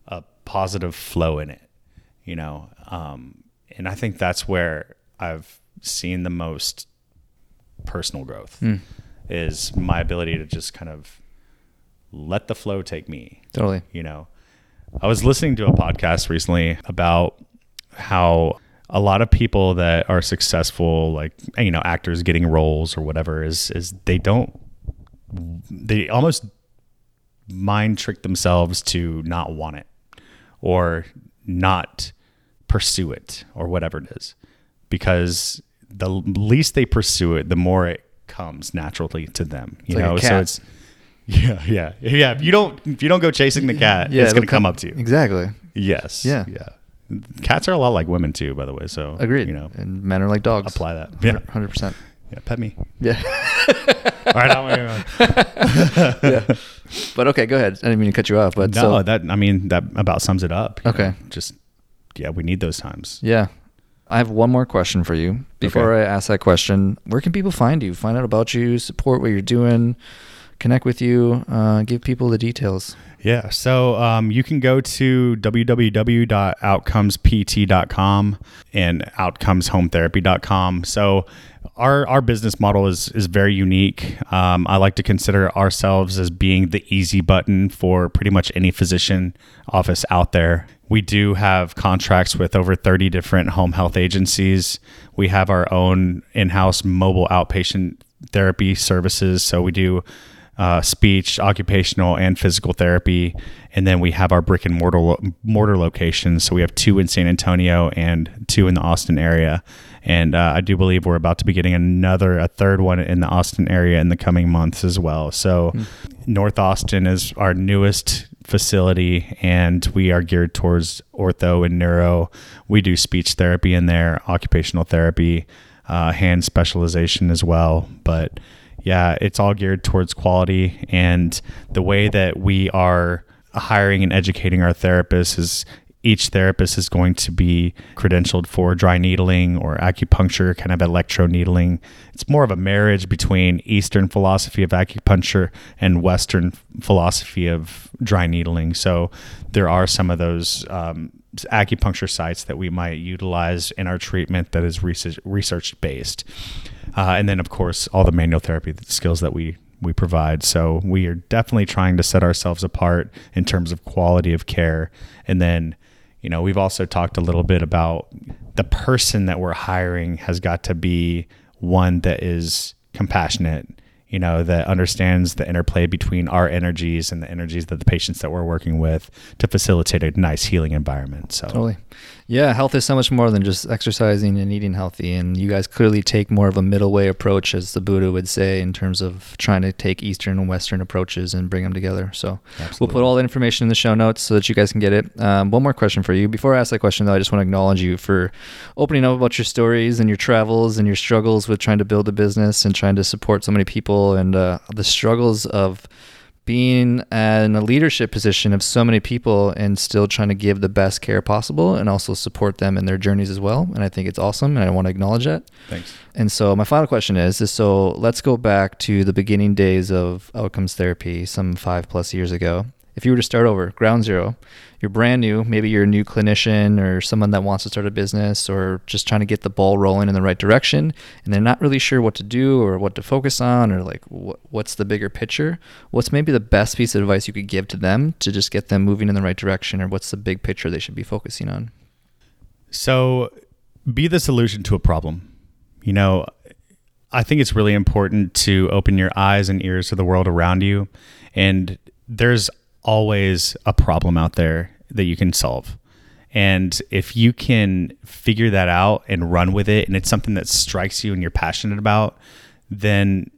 Speaker 2: a positive flow in it? You know, um, and I think that's where I've seen the most personal growth mm. is my ability to just kind of let the flow take me.
Speaker 1: Totally.
Speaker 2: You know, I was listening to a podcast recently about how a lot of people that are successful, like you know, actors getting roles or whatever, is is they don't they almost mind trick themselves to not want it or not pursue it or whatever it is. Because the least they pursue it the more it comes naturally to them you
Speaker 1: it's
Speaker 2: know?
Speaker 1: Like
Speaker 2: so it's yeah yeah. Yeah if you don't if you don't go chasing the cat yeah, it's going to come, come up to you.
Speaker 1: Exactly.
Speaker 2: Yes
Speaker 1: yeah.
Speaker 2: yeah Cats are a lot like women too, by the way. So
Speaker 1: agreed.
Speaker 2: You know,
Speaker 1: and men are like dogs.
Speaker 2: Apply that.
Speaker 1: Yeah, hundred percent.
Speaker 2: Yeah, pet me.
Speaker 1: Yeah.
Speaker 2: All right.
Speaker 1: yeah. But okay, go ahead. I didn't mean to cut you off, but
Speaker 2: no,
Speaker 1: so,
Speaker 2: that I mean that about sums it up.
Speaker 1: Okay.
Speaker 2: Know? Just yeah, we need those times.
Speaker 1: Yeah. I have one more question for you. Before
Speaker 2: Okay.
Speaker 1: I ask that question, where can people find you? Find out about you, support what you're doing, connect with you, uh, give people the details.
Speaker 2: Yeah. So um, you can go to www.outcomespt.com and outcomeshomotherapy.com. So our our business model is is very unique. Um, I like to consider ourselves as being the easy button for pretty much any physician office out there. We do have contracts with over 30 different home health agencies. We have our own in-house mobile outpatient therapy services. So we do uh, speech, occupational, and physical therapy. And then we have our brick and mortar mortar locations. So we have two in San Antonio and two in the Austin area. And uh, I do believe we're about to be getting another, a third one in the Austin area in the coming months as well. So North Austin is our newest facility, and we are geared towards ortho and neuro. We do speech therapy in there, occupational therapy, uh, hand specialization as well. But yeah, it's all geared towards quality. And the way that we are hiring and educating our therapists is each therapist is going to be credentialed for dry needling or acupuncture, kind of electro needling. It's more of a marriage between Eastern philosophy of acupuncture and Western philosophy of dry needling. So there are some of those um, acupuncture sites that we might utilize in our treatment that is research, based. Uh, and then, of course, all the manual therapy skills that we we provide. So we are definitely trying to set ourselves apart in terms of quality of care. And then, you know, we've also talked a little bit about the person that we're hiring has got to be one that is compassionate, you know, that understands the interplay between our energies and the energies that the patients that we're working with to facilitate a nice healing environment. So
Speaker 1: Totally. Yeah, health is so much more than just exercising and eating healthy. And you guys clearly take more of a middle way approach, as the Buddha would say, in terms of trying to take Eastern and Western approaches and bring them together. So we'll put all the information in the show notes so that you guys can get it. Um, one more question for you. Before I ask that question, though, I just want to acknowledge you for opening up about your stories and your travels and your struggles with trying to build a business and trying to support so many people and uh, the struggles of being in a leadership position of so many people and still trying to give the best care possible and also support them in their journeys as well. And I think it's awesome and I want to acknowledge that.
Speaker 2: Thanks.
Speaker 1: And so my final question is, is so let's go back to the beginning days of outcomes therapy some five plus years ago. If you were to start over, ground zero, you're brand new, maybe you're a new clinician or someone that wants to start a business or just trying to get the ball rolling in the right direction and they're not really sure what to do or what to focus on or like wh- what's the bigger picture. What's maybe the best piece of advice you could give to them to just get them moving in the right direction or what's the big picture they should be focusing on?
Speaker 2: So, be the solution to a problem. You know, I think it's really important to open your eyes and ears to the world around you. And there's always a problem out there that you can solve. And if you can figure that out and run with it, and it's something that strikes you and you're passionate about, then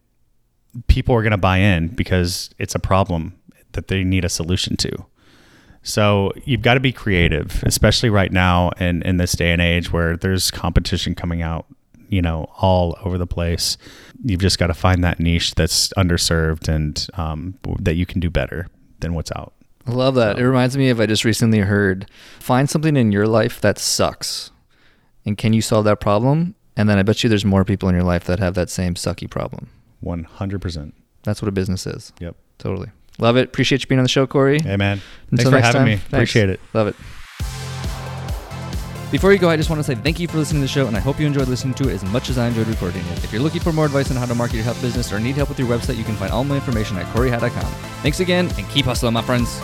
Speaker 2: people are going to buy in because it's a problem that they need a solution to. So you've got to be creative, especially right now in, in this day and age where there's competition coming out, you know, all over the place. You've just got to find that niche that's underserved and um, that you can do better than what's out.
Speaker 1: I love that. It reminds me of I just recently heard find something in your life that sucks. And can you solve that problem? And then I bet you there's more people in your life that have that same sucky problem.
Speaker 2: 100%.
Speaker 1: That's what a business is.
Speaker 2: Yep.
Speaker 1: Totally. Love it. Appreciate you being on the show, Cory.
Speaker 2: Hey, man.
Speaker 1: Until
Speaker 2: Thanks for having
Speaker 1: time.
Speaker 2: me.
Speaker 1: Thanks.
Speaker 2: Appreciate it.
Speaker 1: Love it.
Speaker 3: Before you go, I just want to say thank you for listening to the show, and I hope you enjoyed listening to it as much as I enjoyed recording it. If you're looking for more advice on how to market your health business or need help with your website, you can find all my information at CoreyHi.com. Thanks again, and keep hustling, my friends.